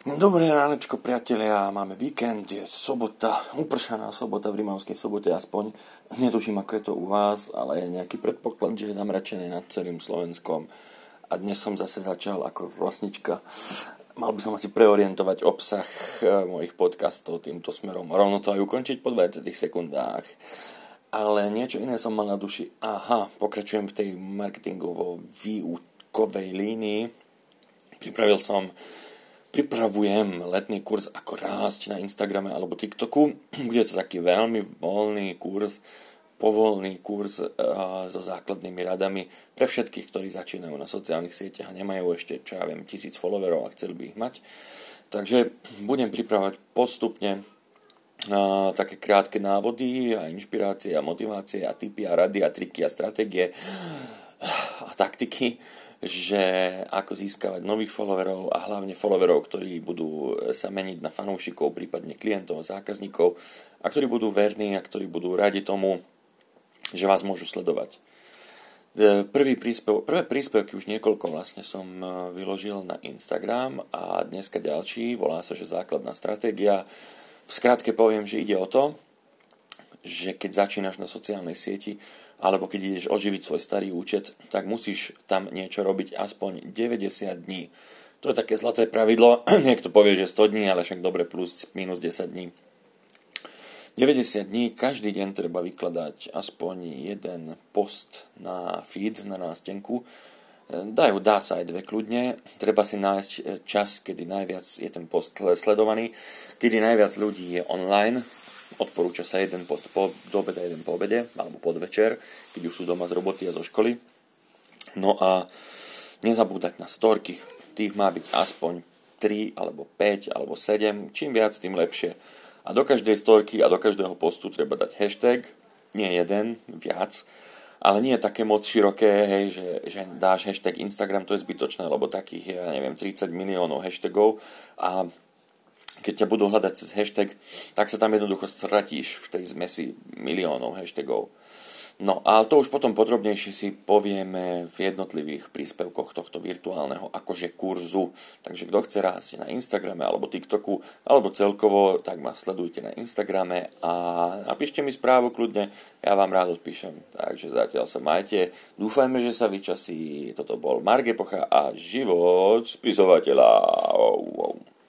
Dobré ránečko, priatelia, máme víkend, je sobota, upršaná sobota v Rimavskej sobote aspoň. Netuším, ako je to u vás, ale je nejaký predpoklad, že je zamračené nad celým Slovenskom. A dnes som zase začal ako rosnička. Mal by som asi preorientovať obsah eh, mojich podcastov týmto smerom. Rovno to aj ukončiť po 20 sekundách. Ale niečo iné som mal na duši. Aha, pokračujem v tej marketingovo výukovej línii. Pripravil som pripravujem letný kurz ako rásť na Instagrame alebo TikToku. Bude to taký veľmi voľný kurz, povolný kurz uh, so základnými radami pre všetkých, ktorí začínajú na sociálnych sieťach a nemajú ešte, čo ja viem, tisíc followerov a chceli by ich mať. Takže budem pripravovať postupne uh, také krátke návody a inšpirácie a motivácie a tipy a rady a triky a stratégie a taktiky že ako získavať nových followerov a hlavne followerov, ktorí budú sa meniť na fanúšikov, prípadne klientov a zákazníkov a ktorí budú verní a ktorí budú radi tomu, že vás môžu sledovať. E, prvý príspev, prvé príspevky už niekoľko vlastne som e, vyložil na Instagram a dneska ďalší, volá sa, že základná stratégia. V skratke poviem, že ide o to, že keď začínaš na sociálnej sieti, alebo keď ideš oživiť svoj starý účet, tak musíš tam niečo robiť aspoň 90 dní. To je také zlaté pravidlo, niekto povie, že 100 dní, ale však dobre plus minus 10 dní. 90 dní, každý deň treba vykladať aspoň jeden post na feed, na nástenku. Dajú, dá sa aj dve kľudne. Treba si nájsť čas, kedy najviac je ten post sledovaný, kedy najviac ľudí je online, Odporúča sa jeden post po do obeda, jeden po obede, alebo podvečer, keď už sú doma z roboty a zo školy. No a nezabúdať na storky. Tých má byť aspoň 3 alebo 5 alebo 7. Čím viac, tým lepšie. A do každej storky a do každého postu treba dať hashtag, nie jeden, viac, ale nie je také moc široké, hej, že, že dáš hashtag Instagram, to je zbytočné, lebo takých, ja neviem, 30 miliónov hashtagov a keď ťa budú hľadať cez hashtag, tak sa tam jednoducho stratíš v tej zmesi miliónov hashtagov. No a to už potom podrobnejšie si povieme v jednotlivých príspevkoch tohto virtuálneho akože kurzu. Takže kto chce rásť na Instagrame alebo TikToku alebo celkovo, tak ma sledujte na Instagrame a napíšte mi správu kľudne, ja vám rád odpíšem. Takže zatiaľ sa majte, dúfajme, že sa vyčasí. Toto bol Marge Pocha a život spisovateľa. Oh.